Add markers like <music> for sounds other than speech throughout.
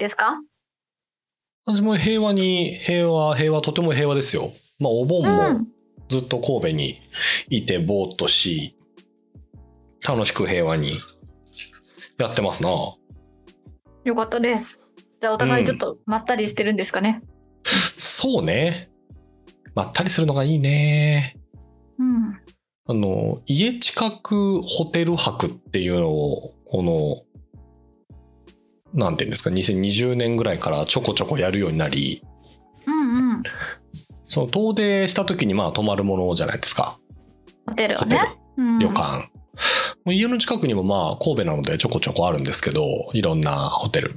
ですか？私も平和に、平和、平和、とても平和ですよ。まあ、お盆もずっと神戸にいて、ぼーっとし、楽しく平和にやってますな。よかったです。じゃあお互いちょっとまったりしてるんですかね？そうね。まったりするのがいいね。うん。あの、家近くホテル泊っていうのを、この、なんていうんですか、2020年ぐらいからちょこちょこやるようになり、うんうん。その遠出した時にまあ泊まるものじゃないですか。ホテルはホテルね。、うん、旅館。もう家の近くにもまあ神戸なのでちょこちょこあるんですけど、いろんなホテル。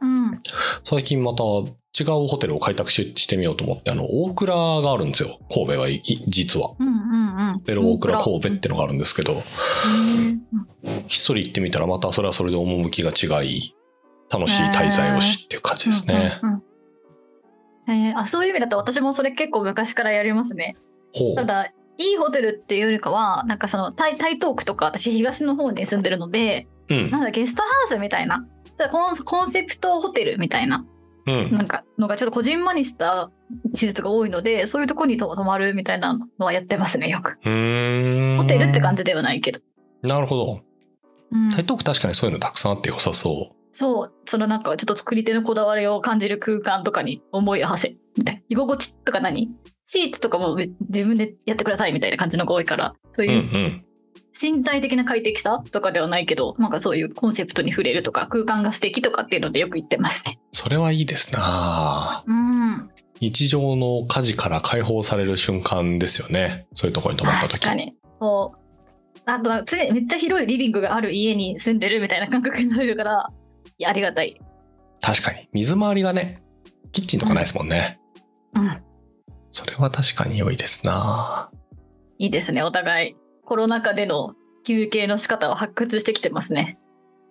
うん。最近また違うホテルを開拓ししてみようと思って、あの、大倉があるんですよ。神戸は実は。うんうんうん。ベル大倉神戸ってのがあるんですけど、うんひっそり行ってみたらまたそれはそれで趣が違い、楽しい滞在をしっていう感じですね。うんうんうんえーあそういう意味だと私もそれ結構昔からやりますね。ただいいホテルっていうよりかはなんかその台台東区とか私東の方に住んでるのでうんなんだゲストハウスみたいなコンコンセプトホテルみたいなうん。なんかのがちょっとこじんまりした施設が多いのでそういうとこに泊まるみたいなのはやってますねよく。ホテルって感じではないけど。なるほど。うん台東区確かにそういうのたくさんあって良さそそう、そのなんかちょっと作り手のこだわりを感じる空間とかに思いを馳せ、みたいな。居心地とか何？シーツとかも自分でやってくださいみたいな感じのが多いから、そう。いうん身体的な快適さとかではないけど、なんかそういうコンセプトに触れるとか、空間が素敵とかっていうのでよく言ってますね。それはいいですなうん。日常の火事から解放される瞬間ですよね。そういうところに泊まった時。確かに。そう。あと、常にめっちゃ広いリビングがある家に住んでるみたいな感覚になれるから、いや、ありがたい。確かに。水回りがね、キッチンとかないですもんね。うん。それは確かに良いですないいですね、お互い。コロナ禍での休憩の仕方を発掘してきてますね。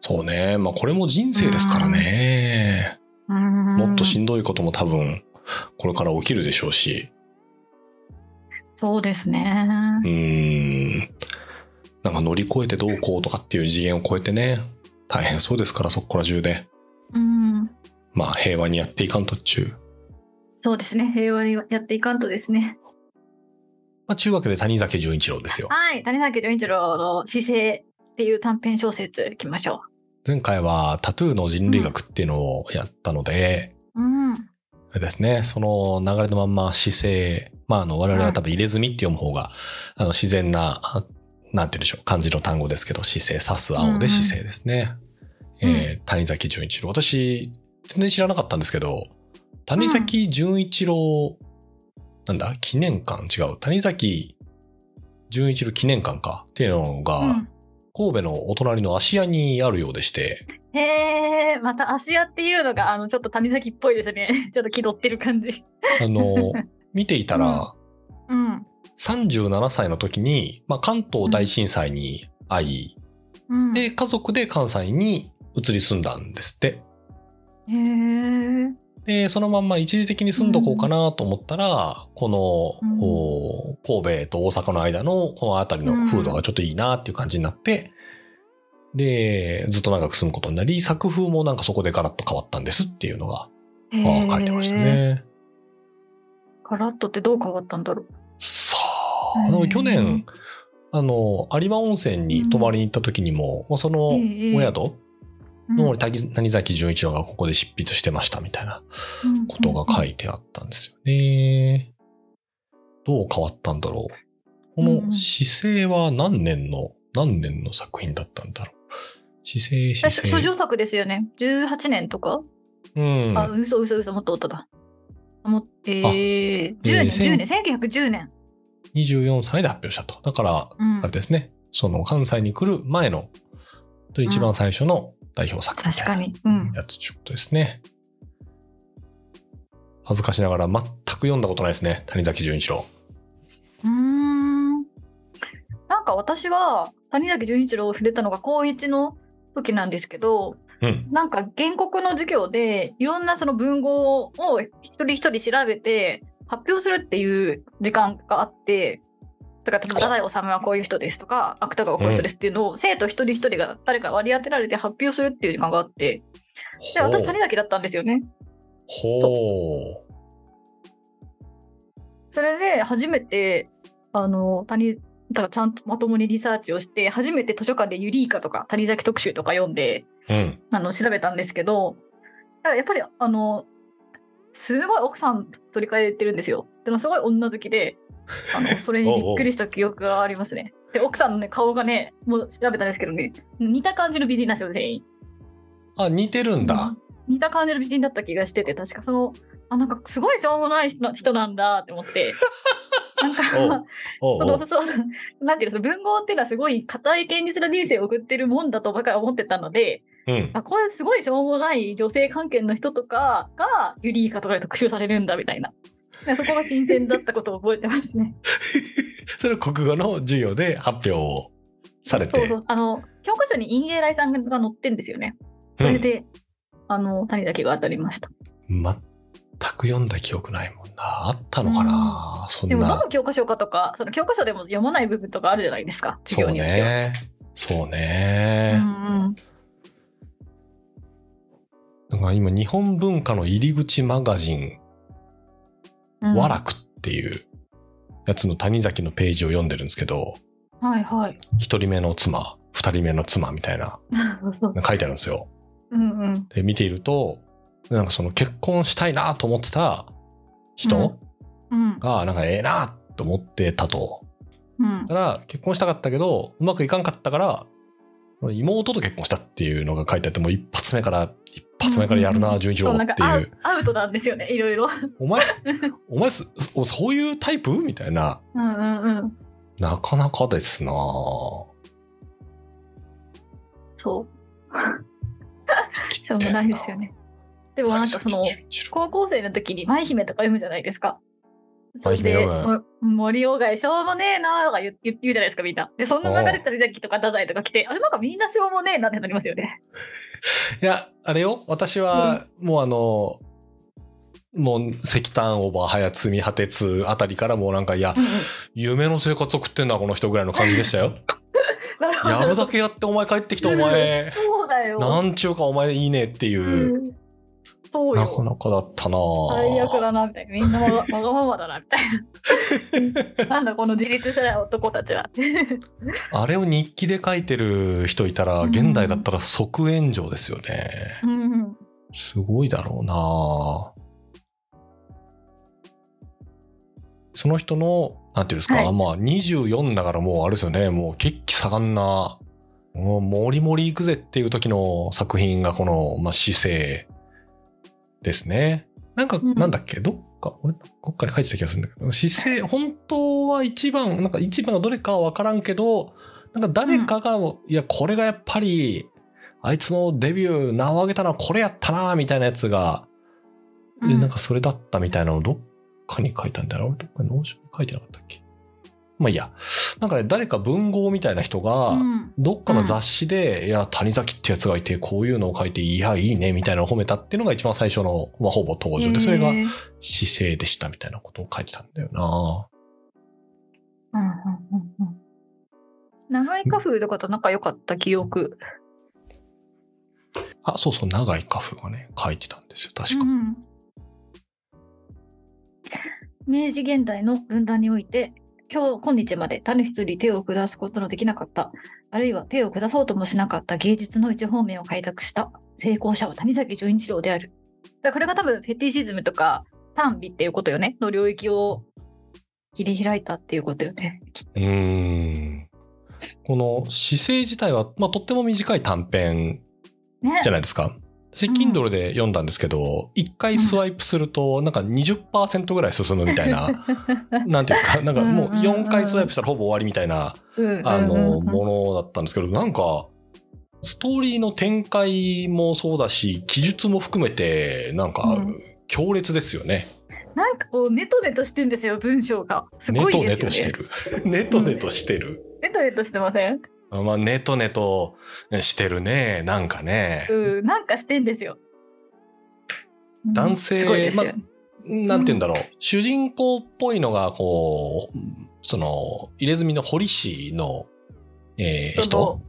そうね。まあこれも人生ですからね。ももっとしんどいことも多分、これから起きるでしょうし。そうですね。うーん。なんか乗り越えてどうこうとかっていう次元を超えてね、大変そうですから、そこら中で。うん。まあ平和にやっていかんとっちゅう。そうですね。平和にやっていかんとですね。まあ中学で谷崎潤一郎ですよ。はい。谷崎潤一郎の姿勢っていう短編小説いきましょ前回はタトゥーの人類学っていうのをやったので、う。うん。あれですね、その流れのまんま姿勢、まああの我々は多分入れ墨って読む方が、あの自然な、あなんて言うんでしょう、漢字の単語ですけど、姿勢、刺す青で姿勢ですね。うんえー谷崎潤一郎。私、全然知らなかったんですけど、谷崎潤一郎、なんだ、記念館？違う。谷崎潤一郎記念館かっていうのが、うん神戸のお隣の芦屋にあるようでして、へえ、また芦屋っていうのが、あの、ちょっと谷崎っぽいですね。<laughs> ちょっと気取ってる感じ。あの、見ていたら、うん。37歳の時に、まあ、関東大震災に遭い、うん、で、家族で関西に移り住んだんですって。へえ。で、そのまんま一時的に住んどこうかなと思ったら、この、うんお神戸と大阪の間のこの辺りの風土がちょっといいなっていう感じになって、で、ずっと長く住むことになり、作風もなんかそこでガラッと変わったんですっていうのが、まあ、書いてました。ね。ガラッとってどう変わったんだろう？さあ、へーでも去年、あの、有馬温泉に泊まりに行った時にも、まあそのええお宿の谷谷崎潤一郎がここで執筆してましたみたいなことが書いいてあったんですよね。どう変わったんだろう。この姿勢は何年の、何年の作品だったんだろう。姿勢、姿勢。諸女作ですよね。18年とか、うん。あ、嘘嘘嘘、もっとおっただ。あもっえー、あ10年、えー10年、1910年。24歳で発表したと。だから、うんあれですね。その関西に来る前の、一番最初の代表作みたいな確かに。うん。やつってことですね。恥ずかしながら全く読んだことないですね。谷崎潤一郎。うーん。なんか私は、谷崎潤一郎を触れたのが高1の時なんですけど、うん。なんか原告の授業でいろんなその文豪を一人一人調べて発表するっていう時間があってだから例えば太宰治はこういう人ですとか芥川はこういう人ですっていうのを生徒一人一人が誰か割り当てられて発表するっていう時間があってで、私、谷崎だったんですよね。ほう。それで、初めて、あの、谷、だからちゃんとまともにリサーチをして、初めて図書館でユリイカとか谷崎特集とか読んで、うん。あの、調べたんですけど、やっぱり、あの、すごい奥さん取り替えてるんですよ。でもすごい女好きで、あの、<laughs> それにびっくりした記憶がありますね。で、奥さんのね、顔がね、もう調べたんですけどね、似た感じの美人なんですよ、全員。あ、似てるんだ。似た感じの美人だった気がしてて、確かその、あ、なんかすごいしょうもない人人なんだって思って。<laughs> なんか、そのそうなんていうの、文豪っていうのはすごい硬い現実な人生を送ってるもんだとばかり思ってたので、うん。あ、これすごいしょうもない女性関係の人とかがユリイカとかで特集されるんだみたいな。でそこが新鮮だったことを覚えてますね。<laughs> それ国語の授業で発表をされて。そうそう。あの、教科書に陰影来さんが載ってんですよね。それで、あの、谷崎が当たりました。全く読んだ記憶ないもんな。あったのかな、そんでも、どなの。教科書かとか、その教科書でも読まない部分とかあるじゃないですか。授そう業によっては。ね。そううね。んうん。なんか今、日本文化の入り口マガジン、うん和楽っていうやつの谷崎のページを読んでるんですけど、はいはい。一人目の妻、二人目の妻みたいな、書いてあるんですよ。うんうん。で、見ていると、なんかその結婚したいなと思ってた人うん。が、なんかええなと思ってたと。うんだ。から、結婚したかったけど、うまくいかんかったから、妹と結婚したっていうのが書いてあって、もう一発目から、一発目からやるな、純一郎っていう。アウトなんですよね、いろいろ。お前、お前す、そそういうタイプ？みたいな。うんうんうん。なかなかですなそう。しょうもないですよね。でもなんかその、高校生の時に舞姫とか読むじゃないですか。それで、舞姫読も森鴎外しょうもねえなとか言う言う言うじゃないですか、みんな。で、そんな流れたりだきとか太宰とか来て、あれなんかみんなしょうもねえなってなりますよね。いや、あれよ、私は、もうあの、もう石炭オーバー早積み果てつあたりからもうなんか、いや、夢の生活送ってんな、この人ぐらいの感じでしたよ。<laughs> やるだけやってお前帰ってきてお前、そうだよ。なんちゅうかお前いいねっていう、うんそうなかよ。なかだったな最悪だな、みたいな。みんなわがままだな、みたいな。<laughs> なんだ、この自立してない男たちは。あれを日記で書いてる人いたら、うん現代だったら即炎上ですよね。うんうん。すごいだろうなその人の、なんていうんですか、はいまあ24だからもうあれですよね、もう血気盛んな、もうモリモリ行くぜっていう時の作品がこの、まあ、姿勢ですね。なんか、うん。なんだっけ？どっか、俺、どっかに書いてた気がするんだけど、姿勢、本当は一番、なんか一番がどれかはわからんけど、なんか誰かが、いや、これがやっぱり、あいつのデビュー、名を挙げたのはこれやったな、みたいなやつが、でうん。なんかそれだったみたいなのをどっかに書いたんだろう？俺どっかに Notion に書いてなかったっけ？まあいいや。なんかね、誰か文豪みたいな人が、うんどっかの雑誌で、いや、谷崎ってやつがいて、こういうのを書いて、いや、いいね、みたいなのを褒めたっていうのが一番最初の、まあ、ほぼ登場で、それが『刺青』でしたみたいなことを書いてたんだよな。うんうんうんうん長井家風とかと仲良かった記憶。あ、そうそう、長井家風がね、書いてたんですよ、確か。うんうん明治現代の分断において、今日、今日まで他の人に手を下すことのできなかった、あるいは手を下そうともしなかった芸術の一方面を開拓した成功者は谷崎潤一郎である。だからこれが多分フェティシズムとか賛美っていうことよね、の領域を切り開いたっていうことよね。うん。この姿勢自体は、まあ、とっても短い短編じゃないですか。私、うん Kindle で読んだんですけど、一回スワイプすると、なんか20%ぐらい進むみたいな、<laughs> なんていうんですか、なんかもう4回スワイプしたらほぼ終わりみたいな、あの、ものだったんですけど、なんか、ストーリーの展開もそうだし、記述も含めて、なんかうん、強烈ですよね。なんかこうネトネトしてんですよ文章が。すネトごいですよね。<laughs> ネトしてる。ネトネトしてる。ネトネトしてません？まあ、ネトネトしてるね。なんかね。うんなんかしてんですよ。うん男性すごいですよ。ねなんて言うんだろう。主人公っぽいのが、こう、その、入れ墨の堀氏の、えーそ人の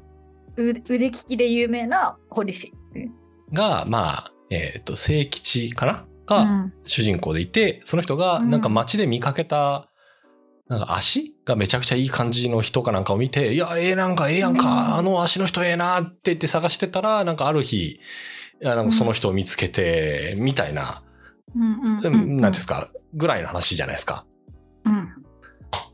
腕腕利きで有名な堀氏うんが、まあ、えっ、と、聖吉かな？うがん。主人公でいて、その人がなんか街で見かけた、なんか足がめちゃくちゃいい感じの人かなんかを見て、いや、ええなんかええやんか、うん。あの足の人ええなって言って探してたら、なんかある日、いや、なんかその人を見つけて、みたいな、うんなんですか、ぐらいの話じゃないですか。うん。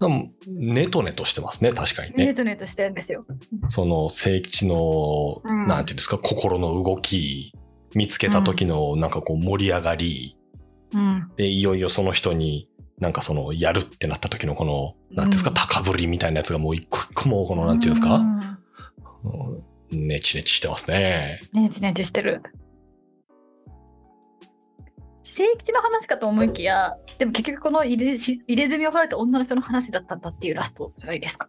でもネトネトしてますね、確かにね。ネトネトしてるんですよ。その、聖吉の、うん。なんていうんですか、心の動き、見つけた時のなんかこう盛り上がり、うん。で、いよいよその人に、なんかその、やるってなった時のこの、なんていうんですか、うん高ぶりみたいなやつがもう一個一個もうこの、なんていうんですか、ネチネチしてますね。ネチネチしてる。聖吉の話かと思いきや、でも結局この入れし入れ墨を掘られた女の人の話だったんだっていうラストじゃないですか。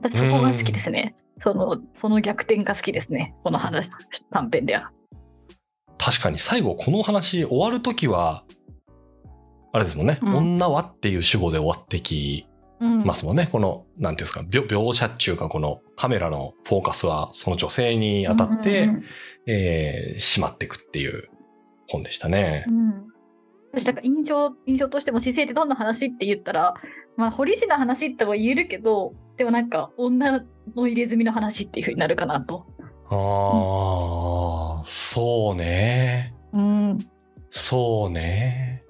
私そこが好きですね。その、その逆転が好きですね。この話、短編では。確かに最後この話終わる時は、あれですもんね、うん女はっていう主語で終わってきうん。ますもんね。この、なんていうんですか、描描写っていうかこのカメラのフォーカスはその女性に当たって、うんうんえー、しまっていくっていう本でしたね。うんうん私なんか印象印象としても姿勢ってどんな話って言ったらまあ堀市の話っても言えるけどでもなんか女の入れ墨の話っていう風になるかなと。ああ、そうね。うん。そうね。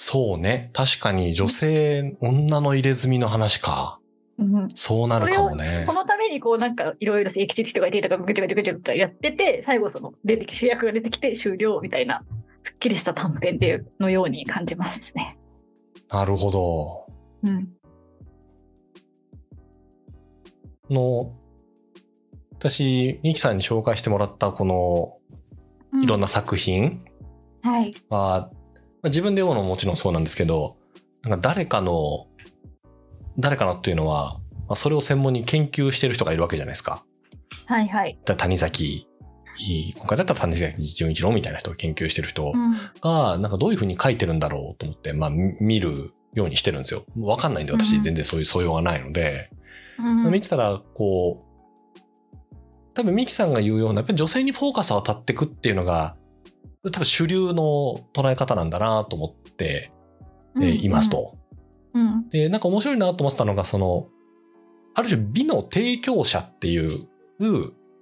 そうね。確かに女性、女の入れ墨の話か。うんそうなるかもねそ。のためにこうなんかいろいろ聖吉って人がいてとかぐちゃぐちゃぐちゃぐちゃやってて最後その出てき主役が出てきて終了みたいなすっきりした短編っていうのように感じますね。なるほど。うん。の、私、ミキさんに紹介してもらったこのいろんな。な作品はい。は、まあ自分で読むのももちろんそうなんですけど、なんか誰かの、誰かのっていうのは、まあ、それを専門に研究してる人がいるわけじゃないですか。はいはい。だ谷崎、今回だったら谷崎潤一郎みたいな人を研究してる人うん。が、なんかどういうふうに書いてるんだろうと思って、まあみ見るようにしてるんですよ。わかんないんで私うん全然そういう素養がないので、うん見てたら、こう、多分ミキさんが言うような、やっぱり女性にフォーカスを当たっていくっていうのが、多分主流の捉え方なんだなと思って、えーいます。と。うん。で、なんか面白いなと思ってたのが、その、ある種美の提供者っていう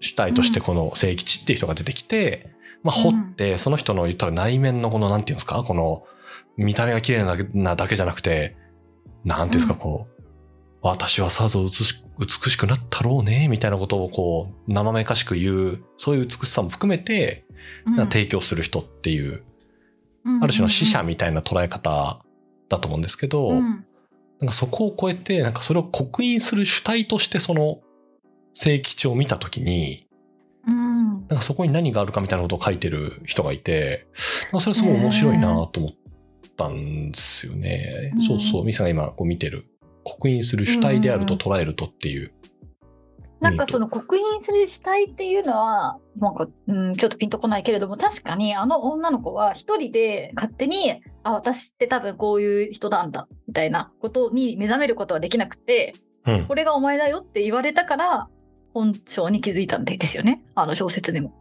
主体としてこの聖吉っていう人が出てきて、まあ掘って、その人の言ったら内面のこの、なんていうんですか、この、見た目が綺麗なだけなだけじゃなくて、なんていうんですか、うんこう、私はさぞ美し美しくなったろうね、みたいなことをこう、生めかしく言う、そういう美しさも含めて、うん提供する人っていう、ある種の死者みたいな捉え方だと思うんですけど、うんなんかそこを超えて、なんかそれを刻印する主体としてその聖吉を見たときに、うんなんかそこに何があるかみたいなことを書いてる人がいて、それすごい面白いなと思ったんですよね。うんそうそう、ミサが今こう見てる。刻印する主体であると捉えるとっていう。なんかその刻印する主体っていうのは、なんか、うん、ちょっとピンとこないけれども、確かにあの女の子は一人で勝手に、あ、私って多分こういう人なんだ、みたいなことに目覚めることはできなくて、うん。これがお前だよって言われたから、本性に気づいたんですよね。あの小説でも。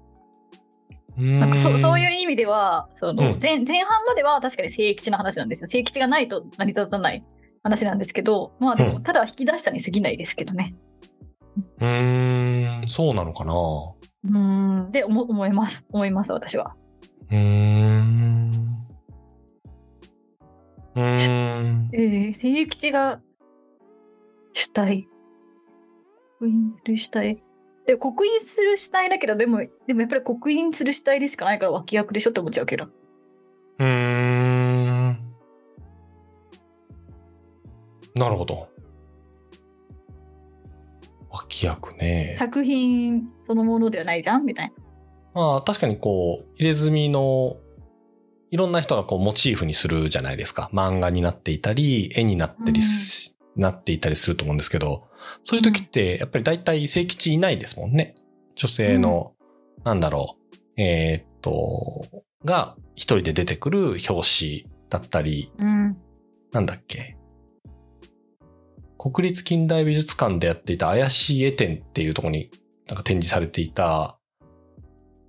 なんかそそういうう意味では、そのうん前前半までは確かに聖吉の話なんですよ。聖吉がないと成り立たない話なんですけど、まあでも、うんただ引き出したに過ぎないですけどね。うーん、そうなのかな。うーん、で思思います。思います、私は。うーん。うーん。えー、聖吉が主体。刻印する主体。で、刻印する主体だけど、でも、でもやっぱり刻印する主体でしかないから脇役でしょって思っちゃうけど。うーん。なるほど。脇役ね。作品そのものではないじゃん？みたいな。まあ確かにこう、入れ墨のいろんな人がこうモチーフにするじゃないですか。漫画になっていたり、絵になってりす、なっていたりすると思うんですけど、そういう時ってやっぱり大体聖吉いないですもんね。女性の、なんだろう、えーっと、が一人で出てくる表紙だったり、うん。なんだっけ。国立近代美術館でやっていた怪しい絵展っていうところになんか展示されていた、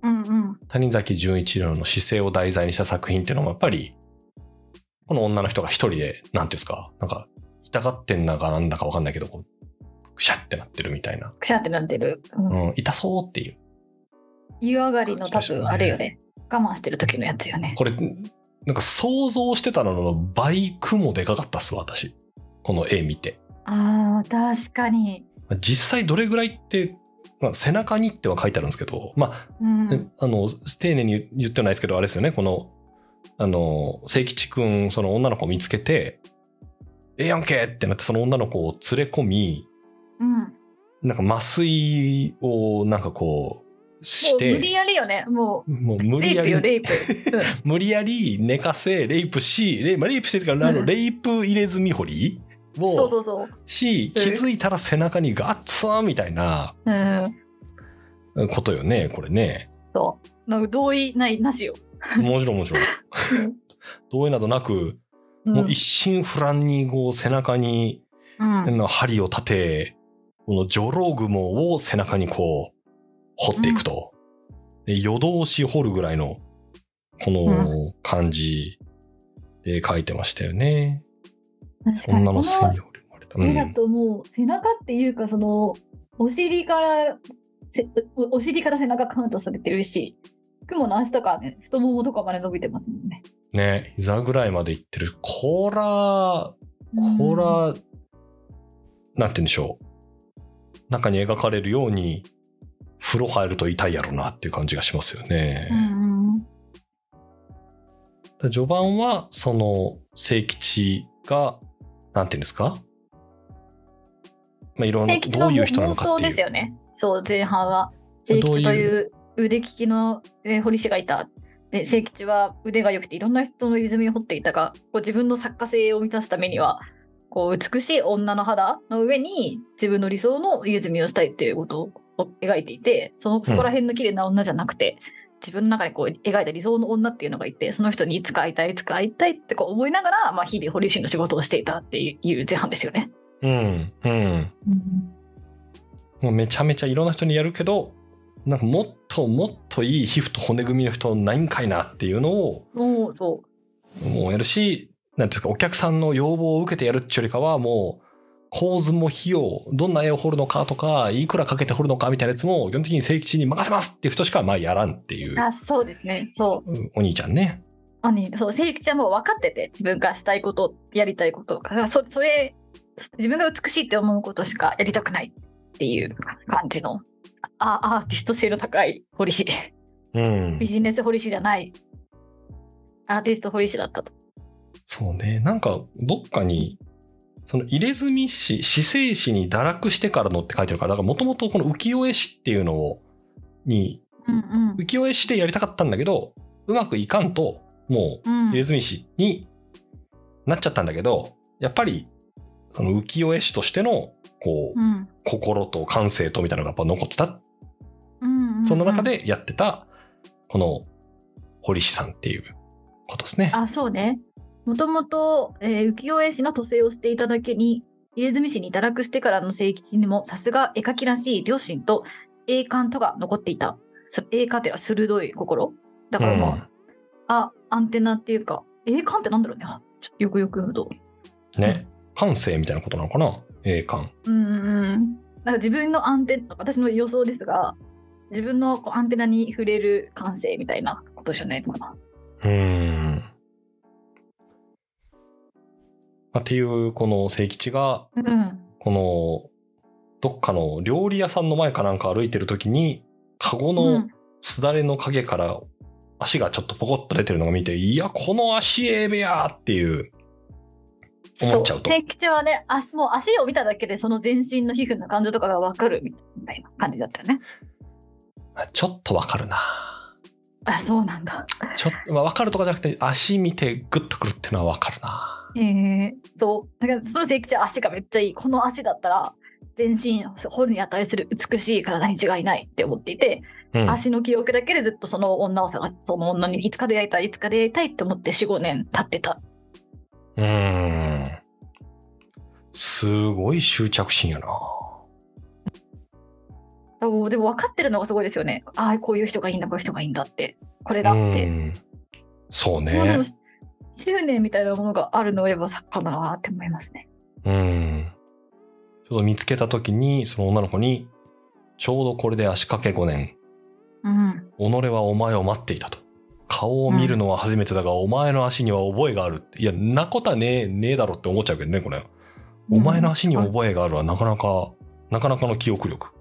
うんうん。谷崎潤一郎の姿勢を題材にした作品っていうのもやっぱり、この女の人が一人で、なんていうんですか、なんか、痛がってんだかなんだかわかんないけど、こう、くしゃってなってるみたいな。くしゃってなってる。うんうん、痛そうっていう。湯上がりの多分あれよね。我慢してる時のやつよね。これ、なんか想像してたのの倍雲でかかったっすわ、私。この絵見て。ああ、確かに。実際どれぐらいって、まあ、背中にっては書いてあるんですけど、まあ、うん。あの、丁寧に言ってはないですけど、あれですよね、この、あの、聖吉くん、その女の子を見つけて、ええやんけってなって、その女の子を連れ込み、うん。なんか麻酔をなんかこう、しもう無理て、やりよね。ももう無う、レイプよ、理やり、レイプ。<laughs> 無理やり寝かせ、レイプし、レイ,、まあ、レイプしてるから、あのうんレイプ入れ墨掘りうん、そうをそうそう。し、気づいたら背中にガッツンみたいなうん。ことよね、これね。そう。なんか同意ない、なしよ。もちろんもちろん。同意などなく、うんもう一心不乱にこう背中にうん。針を立て、このジョログモを背中にこう掘っていくと。で夜通し掘るぐらいのこの感じで書いてましたよね。確かに女の背こに掘り込まれた。の絵だうんともう背中っていうかそのお尻からせおお尻から背中カウントされてるし雲の足とかね太ももとかまで伸びてますもんね。ね、膝ぐらいまでいってる。こら、こら、なんて言うんでしょう。中に描かれるように、風呂入ると痛いやろなっていう感じがしますよね。うんうんで序盤は、その、聖吉が、なんていうんですか？まあ、いろんな、どういう人なのかっていう。ですよね。そう前半は聖吉という腕利きのえー彫り師がいた。で聖吉は腕が良くていろんな人の泉を彫っていたがこう自分の作家性を満たすためにはこう美しい女の肌の上に自分の理想の泉をしたいっていうことを描いていてそのそこら辺の綺麗な女じゃなくて、自分の中にこう描いた理想の女っていうのがいてその人にいつか会いたいいつか会いたいってこう思いながら、まあ、日々彫り師の仕事をしていたっていう前半ですよね。うん、うん。もうめちゃめちゃいろんな人にやるけど、なんかもっともっといい皮膚と骨組みの人ないんかいなっていうのを、もうそうもうやるし、なんていうか、お客さんの要望を受けてやるっていうよりかは、もう、構図も費用、どんな絵を彫るのかとか、いくらかけて彫るのかみたいなやつも、基本的に聖吉に任せますっていう人しか、まあやらんっていう、あそうですねそううんお兄ちゃんね。兄そう聖吉はもう分かってて自分がしたいことやりたいことだからそそれ自分が美しいって思うことしかやりたくないっていう感じのあアーティスト性の高い彫師うんビ。ジネス彫師じゃないアーティスト彫師だったと。そうね。なんか、どっかに、その入れ墨師、死生師に堕落してからのって書いてるから、だからもともとこの浮世絵師っていうのを、に、うん浮世絵師でやりたかったんだけど、うまくいかんと、もう、うん入れ墨師になっちゃったんだけど、やっぱり、その浮世絵師としての、こう、うん心と感性とみたいなのがやっぱ残ってた。うんうんその中でやってた、この、堀師さんっていうことですね。あそうねもともとえー浮世絵師の塗製をしていただけに入墨師に堕落してからの聖吉にもさすが絵描きらしい良心と栄冠とが残っていたそ栄冠っていうのは鋭い心だからまあ、うんあ、アンテナっていうか、栄冠ってなんだろうね。あちょっとよくよく読むと。ね。感性みたいなことなのかな？栄冠。うんうんうん。なんか自分のアンテナ、私の予想ですが、自分のこうアンテナに触れる感性みたいなことじゃないのかな。うーん。まあっていう、この聖吉が、うん。この、どっかの料理屋さんの前かなんか歩いてる時に、カゴうのん、すだれの影から足がちょっとポコッと出てるのが見て、いや、この足ええべやっていう、思そう。っちゃうと天吉はね、足もう足を見ただけでその全身の皮膚の感情とかがわかるみたいな感じだったよね。ちょっとわかるな。あ、そうなんだ。ちょっと、まあ、わかるとかじゃなくて、足見てグッとくるっていうのはわかるな。へえそう。だからその聖吉は足がめっちゃいい。この足だったら、全身掘るに値する美しい体に違いないって思っていて、うん。足の記憶だけでずっとその女を探その女にいつか出会いたいいつか出会いたいって思って45年経ってたうーん。すごい執着心やな。でも分かってるのがすごいですよね。ああ、こういう人がいいんだ、こういう人がいいんだって。これだって。うんそうね。執念みたいなものがあるのを言えば作家だなって思いますね。うん。ちょうど見つけた時に、その女の子に、ちょうどこれで足掛け5年、うん。己はお前を待っていたと。顔を見るのは初めてだが、お前の足には覚えがある。いや、なことはねえ、ねえだろって思っちゃうけどね、これ。お前の足に覚えがあるはなかなか、なかなかの記憶力。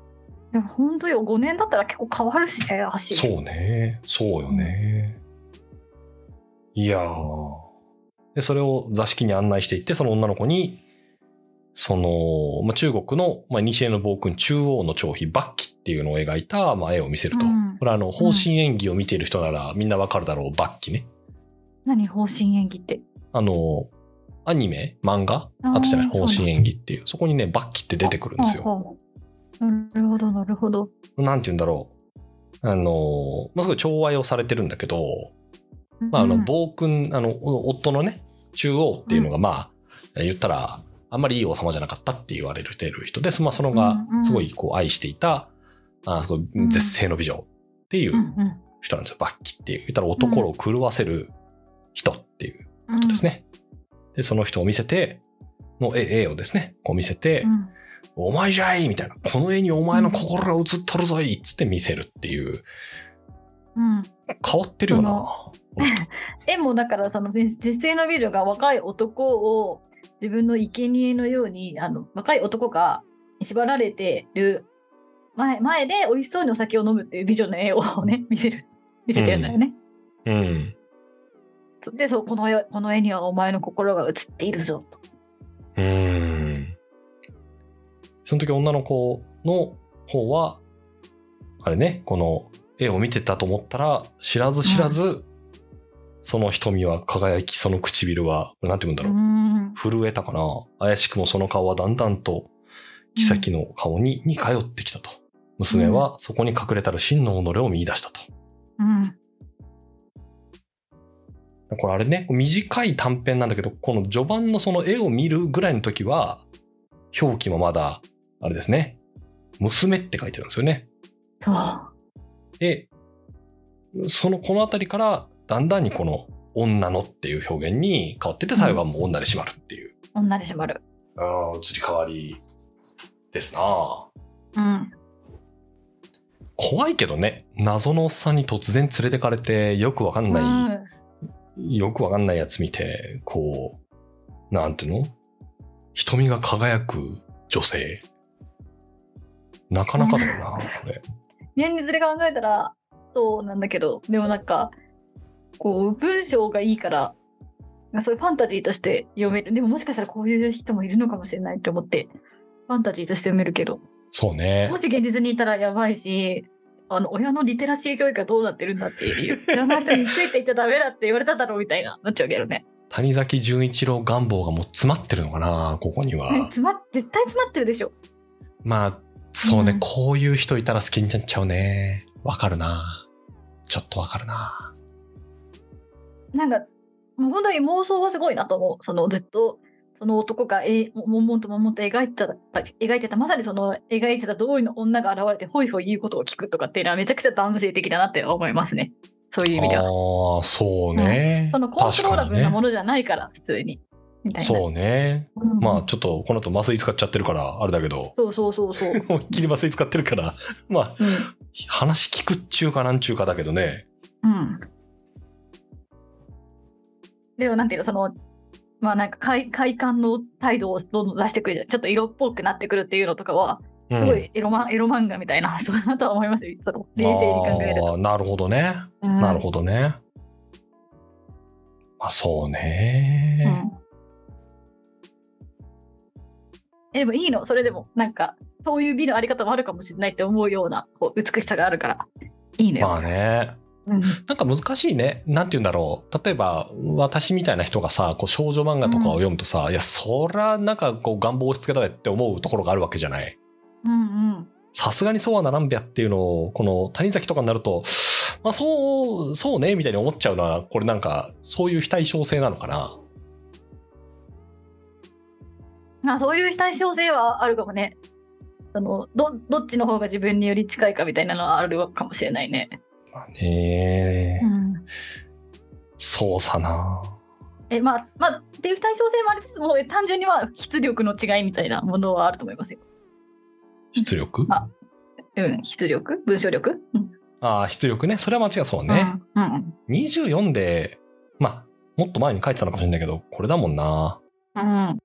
でも本当よ、5年だったら結構変わるしね、足。そうね。そうよね。いやー。で、それを座敷に案内していって、その女の子に、その、まあ、中国の、まあ、西の暴君中央の張飛、バッキっていうのを描いた、まあ、絵を見せると。うんこれあの、方針演技を見ている人ならみんなわかるだろう、バッキね。何方針演技って？あの、アニメ漫画？あーあったじゃない方針演技っていう。そこにね、バッキって出てくるんですよ。なるほど、なるほど。なんて言うんだろう。あの、まあ、すごい寵愛をされてるんだけど、まあ、あの、うん暴君、あの、夫のね、中央っていうのが、まあ、言ったら、あんまりいい王様じゃなかったって言われてる人で、まあ、そのがすごいこう愛していた、あすごい絶世の美女っていう人なんですよ。バッキっていう。言ったら男を狂わせる人っていうことですね。で、その人を見せて、の絵絵をですね、こう見せて、うんお前じゃいみたいな。この絵にお前の心が映っとるぞいっつって見せるっていう。うん変わってるよな。絵 <laughs> もだからその絶絶世の美女が若い男を自分の生贄のようにあの若い男が縛られてる前前で美味しそうにお酒を飲むっていう美女の絵をね <laughs> 見せる見せてるんだよね。うん。そでそうこの絵この絵にはお前の心が映っているぞと。うーん。その時女の子の方は、あれね、この絵を見てたと思ったら、知らず知らず、その瞳は輝き、その唇は、なんて言うんだうろう。ん震えたかな怪しくもその顔はだんだんと、妃の顔に似通ってきたと。娘はそこに隠れたる真の己を見出したと。うんこれあれね、短い短編なんだけど、この序盤のその絵を見るぐらいの時は、表記もまだ、あれですね、娘って書いてるんですよね。そうで、そのこの辺りから、だんだんにこの女のっていう表現に変わってって、最後はもう女で締まるっていう、女で締まる。ああ、移り変わりですな。うん。怖いけどね、謎のおっさんに突然連れてかれて、よくわかんない、うん。よくわかんないやつ見て、こう、なんていうの？瞳が輝く女性。なかなかだよな、これ。現実で考えたらそうなんだけど。でもなんかこう文章がいいからそういうファンタジーとして読めるでももしかしたらこういう人もいるのかもしれないって思ってファンタジーとして読めるけどそうねも。し現実にいたらやばいしあの親のリテラシー教育がどうなってるんだっていう知らない人についていっちゃダメだって言われただろうみたいななっちゃうけどね谷崎潤一郎願望がもう詰まってるのかな、ここにはえ。詰ま絶対詰まってるでしょまあ、そうね、うんこういう人いたら好きになっちゃうね。わかるな。ちょっとわかるな。なんかもう本当に妄想はすごいなと思う。そのずっとその男がえ悶々と悶々と描いてた描いてたまさにその描いてた通りの女が現れてホイホイ言うことを聞くとかっていうのはめちゃくちゃ男性的だなって思いますね。そういう意味では。ああ、そうね。そのコントローラブルなも確のじゃないから普通に。みたいな。かにねそうね。うん。まあ、ちょっとこの後麻酔使っちゃってるから、あれだけど、そうそうそうそう、<laughs> 思いっきり麻酔使ってるから、まあ、うん。話聞くっちゅうかなんちゅうかだけどね。うん、でもなんていうのそのまあなんか快快感の態度をどんどん出してくるじゃんちょっと色っぽくなってくるっていうのとかはうんすごいエロ,、マンエロ漫画みたいな <laughs> そうだなとは思いますよその冷静に考えると。なるほどね。うんなるほどね。まあ、そうね。うんえでもいいの？それでもなんかそういう美のあり方もあるかもしれないって思うようなこう美しさがあるからいいのよ。まあね。うんなんか難しいね。なんて言うんだろう。例えば、私みたいな人がさ、こう少女漫画とかを読むとさ、いや、そら、なんかこう願望を押し付けたでって思うところがあるわけじゃない？うんうんさすがにそうはならんべやっていうのを、この谷崎とかになると、まあそう、そうね、みたいに思っちゃうのは、これなんか、そういう非対称性なのかな？まあそういう非対称性はあるかもね。あのどどっちの方が自分により近いかみたいなのはあるかもしれないね。まあねうん、そうさな。えまあまあっていう対称性もありつつも単純には出力の違いみたいなものはあると思いますよ。出力？まうん、出力？文章力、うんああ、出力ね。それは間違いそうね。うんうん24で、まあ、もっと前に書いてたのかもしれないけど、これだもんな。うん